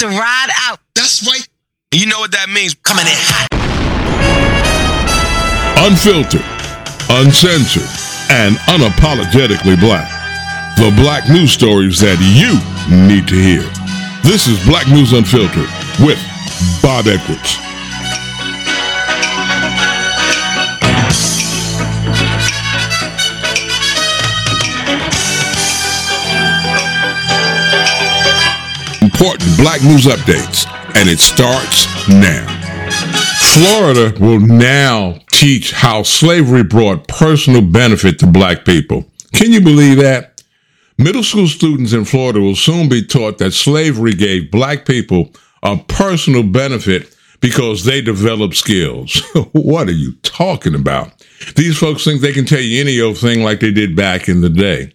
to ride out. That's right. You know what that means? Coming in hot. Unfiltered, uncensored, and unapologetically black. The black news stories that you need to hear. This is Black News Unfiltered with Bob Edwards. Important black news updates, and it starts now. Florida will now teach how slavery brought personal benefit to black people. Can you believe that? Middle school students in Florida will soon be taught that slavery gave black people a personal benefit because they developed skills. what are you talking about? These folks think they can tell you any old thing like they did back in the day.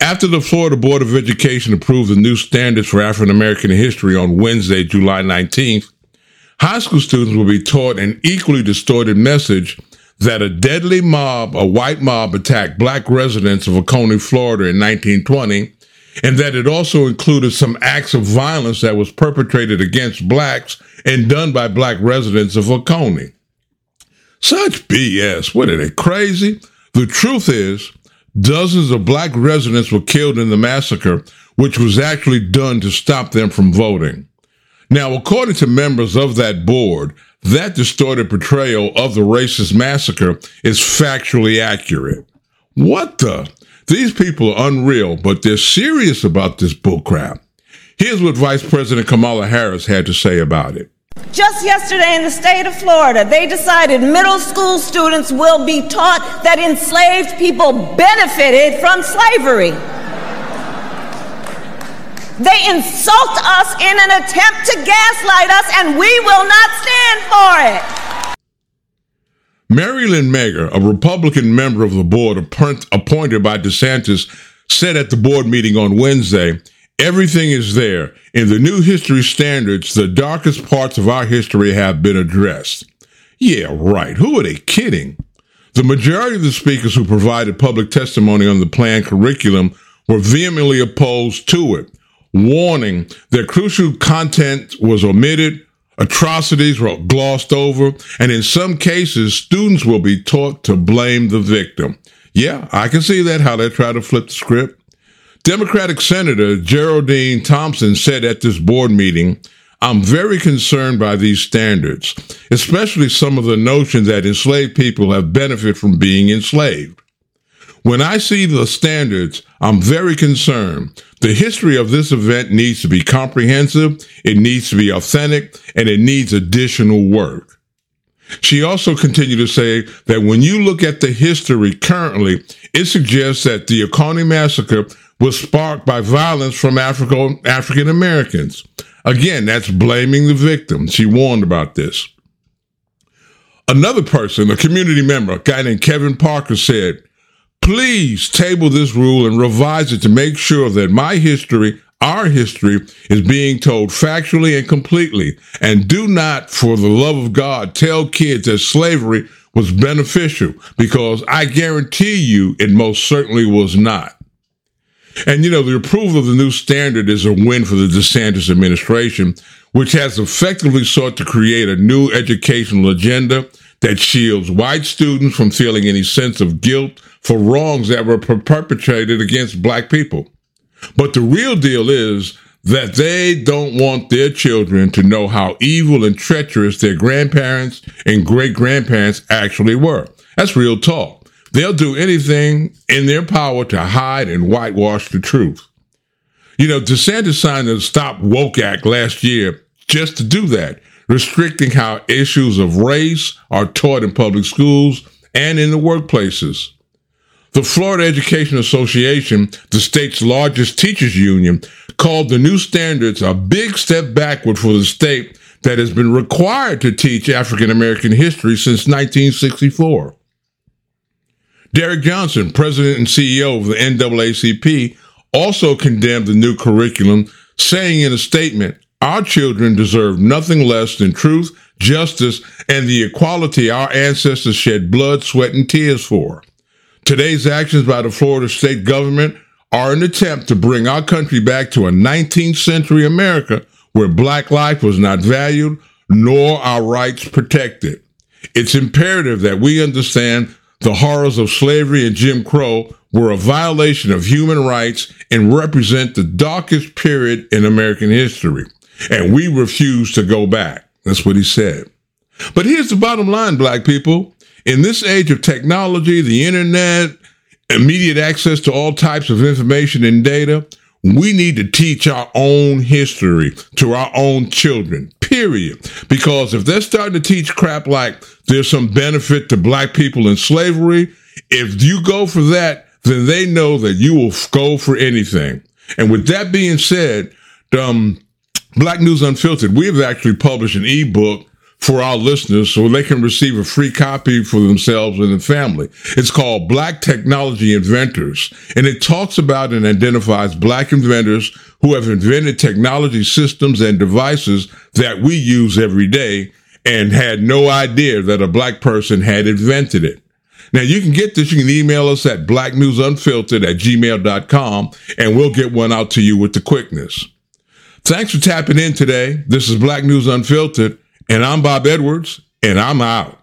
After the Florida Board of Education approved the new standards for African American history on Wednesday, July 19th, high school students will be taught an equally distorted message that a deadly mob, a white mob, attacked black residents of Ocoee, Florida in 1920, and that it also included some acts of violence that was perpetrated against blacks and done by black residents of Ocoee. Such BS. What are they, crazy? The truth is, Dozens of black residents were killed in the massacre, which was actually done to stop them from voting. Now, according to members of that board, that distorted portrayal of the racist massacre is factually accurate. What the? These people are unreal, but they're serious about this bullcrap. Here's what Vice President Kamala Harris had to say about it. Just yesterday in the state of Florida, they decided middle school students will be taught that enslaved people benefited from slavery. They insult us in an attempt to gaslight us, and we will not stand for it. MaryLynn Magar, a Republican member of the board appointed by DeSantis, said at the board meeting on Wednesday Everything is there. In the new history standards, the darkest parts of our history have been addressed. Yeah, right. Who are they kidding? The majority of the speakers who provided public testimony on the planned curriculum were vehemently opposed to it, warning that crucial content was omitted, atrocities were glossed over, and in some cases, students will be taught to blame the victim. Yeah, I can see that, how they try to flip the script. Democratic Senator Geraldine Thompson said at this board meeting, I'm very concerned by these standards, especially some of the notion that enslaved people have benefit from being enslaved. When I see the standards, I'm very concerned. The history of this event needs to be comprehensive, it needs to be authentic, and it needs additional work. She also continued to say that when you look at the history currently, it suggests that the Ocoee massacre was sparked by violence from African African Americans. Again, that's blaming the victim. She warned about this. Another person, a community member, a guy named Kevin Parker said, please table this rule and revise it to make sure that my history, our history, is being told factually and completely. And do not, for the love of God, tell kids that slavery was beneficial because I guarantee you it most certainly was not. And you know, the approval of the new standard is a win for the DeSantis administration, which has effectively sought to create a new educational agenda that shields white students from feeling any sense of guilt for wrongs that were perpetrated against black people. But the real deal is that they don't want their children to know how evil and treacherous their grandparents and great grandparents actually were. That's real talk. They'll do anything in their power to hide and whitewash the truth. You know, DeSantis signed the Stop Woke Act last year just to do that, restricting how issues of race are taught in public schools and in the workplaces. The Florida Education Association, the state's largest teachers union, called the new standards a big step backward for the state that has been required to teach African American history since 1964. Derrick Johnson, president and CEO of the NAACP, also condemned the new curriculum, saying in a statement, our children deserve nothing less than truth, justice, and the equality our ancestors shed blood, sweat, and tears for. Today's actions by the Florida state government are an attempt to bring our country back to a 19th century America where black life was not valued nor our rights protected. It's imperative that we understand the horrors of slavery and Jim Crow were a violation of human rights and represent the darkest period in American history. And we refuse to go back. That's what he said. But here's the bottom line, black people. In this age of technology, the internet, immediate access to all types of information and data, we need to teach our own history to our own children, period. Because if they're starting to teach crap like there's some benefit to black people in slavery, if you go for that, then they know that you will go for anything. And with that being said, um, Black News Unfiltered, we have actually published an ebook for our listeners so they can receive a free copy for themselves and their family. It's called Black Technology Inventors, and it talks about and identifies black inventors who have invented technology systems and devices that we use every day and had no idea that a black person had invented it. Now you can get this. You can email us at blacknewsunfiltered at gmail.com and we'll get one out to you with the quickness. Thanks for tapping in today. This is Black News Unfiltered. And I'm Bob Edwards, and I'm out.